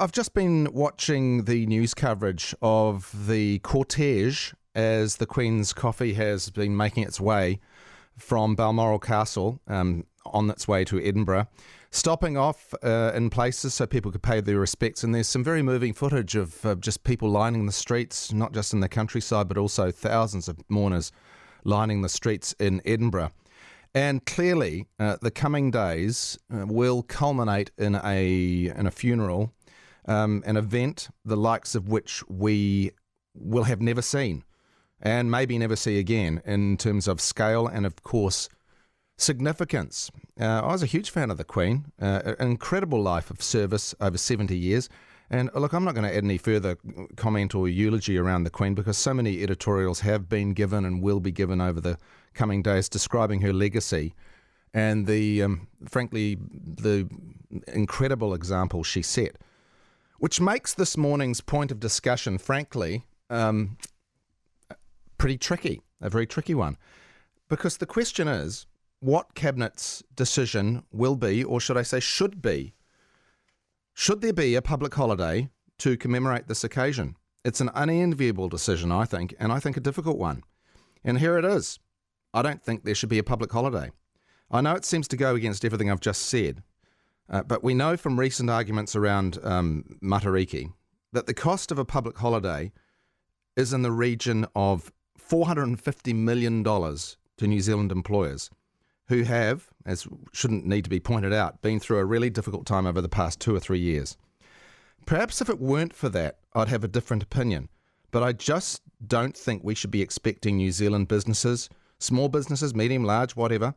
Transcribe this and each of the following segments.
I've just been watching the news coverage of the cortege as the Queen's coffee has been making its way from Balmoral Castle um, on its way to Edinburgh, stopping off uh, in places so people could pay their respects. And there's some very moving footage of uh, just people lining the streets, not just in the countryside, but also thousands of mourners lining the streets in Edinburgh. And clearly, uh, the coming days uh, will culminate in a in a funeral, um, an event the likes of which we will have never seen, and maybe never see again in terms of scale and, of course, significance. Uh, I was a huge fan of the Queen, uh, an incredible life of service over seventy years. And look, I'm not going to add any further comment or eulogy around the Queen because so many editorials have been given and will be given over the coming days describing her legacy and the, um, frankly, the incredible example she set, which makes this morning's point of discussion, frankly, um, pretty tricky, a very tricky one. Because the question is what Cabinet's decision will be, or should I say, should be, should there be a public holiday to commemorate this occasion? It's an unenviable decision, I think, and I think a difficult one. And here it is. I don't think there should be a public holiday. I know it seems to go against everything I've just said, uh, but we know from recent arguments around um, Matariki that the cost of a public holiday is in the region of $450 million to New Zealand employers who have, as shouldn't need to be pointed out, been through a really difficult time over the past two or three years. Perhaps if it weren't for that, I'd have a different opinion. But I just don't think we should be expecting New Zealand businesses, small businesses, medium, large, whatever,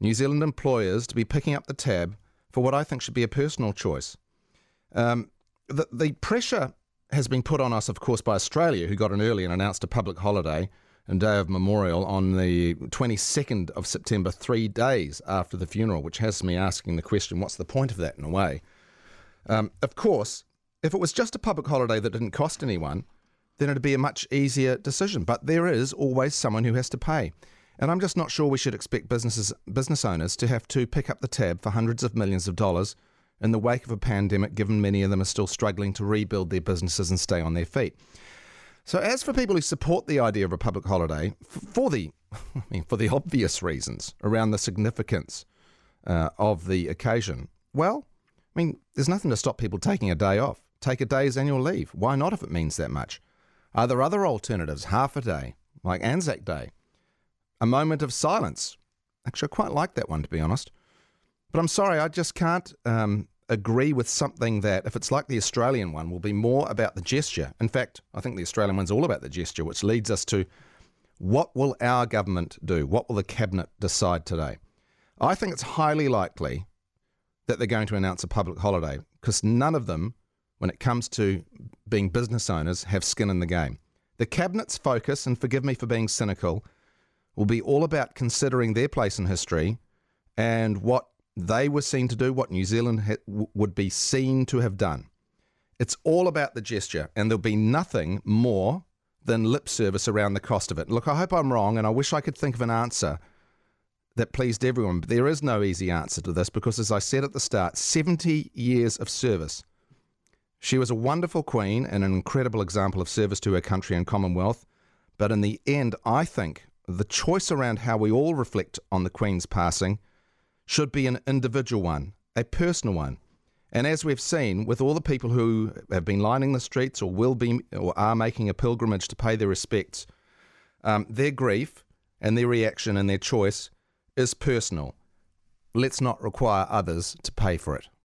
New Zealand employers to be picking up the tab for what I think should be a personal choice. Um, the, the pressure has been put on us, of course, by Australia, who got an early and announced a public holiday and Day of Memorial on the 22nd of September, three days after the funeral, which has me asking the question what's the point of that in a way? Um, of course, if it was just a public holiday that didn't cost anyone, then it'd be a much easier decision. But there is always someone who has to pay. And I'm just not sure we should expect businesses, business owners to have to pick up the tab for hundreds of millions of dollars in the wake of a pandemic, given many of them are still struggling to rebuild their businesses and stay on their feet. So, as for people who support the idea of a public holiday, for the, I mean, for the obvious reasons around the significance uh, of the occasion, well, I mean, there's nothing to stop people taking a day off. Take a day's annual leave. Why not if it means that much? Are there other alternatives? Half a day, like Anzac Day, a moment of silence. Actually, I quite like that one, to be honest. But I'm sorry, I just can't um, agree with something that, if it's like the Australian one, will be more about the gesture. In fact, I think the Australian one's all about the gesture, which leads us to what will our government do? What will the cabinet decide today? I think it's highly likely that they're going to announce a public holiday because none of them, when it comes to being business owners, have skin in the game. The cabinet's focus, and forgive me for being cynical, will be all about considering their place in history and what they were seen to do what New Zealand ha- would be seen to have done. It's all about the gesture, and there'll be nothing more than lip service around the cost of it. Look, I hope I'm wrong, and I wish I could think of an answer that pleased everyone, but there is no easy answer to this because, as I said at the start, 70 years of service. She was a wonderful queen and an incredible example of service to her country and Commonwealth. But in the end, I think the choice around how we all reflect on the Queen's passing should be an individual one, a personal one. And as we've seen, with all the people who have been lining the streets or will be or are making a pilgrimage to pay their respects, um, their grief and their reaction and their choice is personal. Let's not require others to pay for it.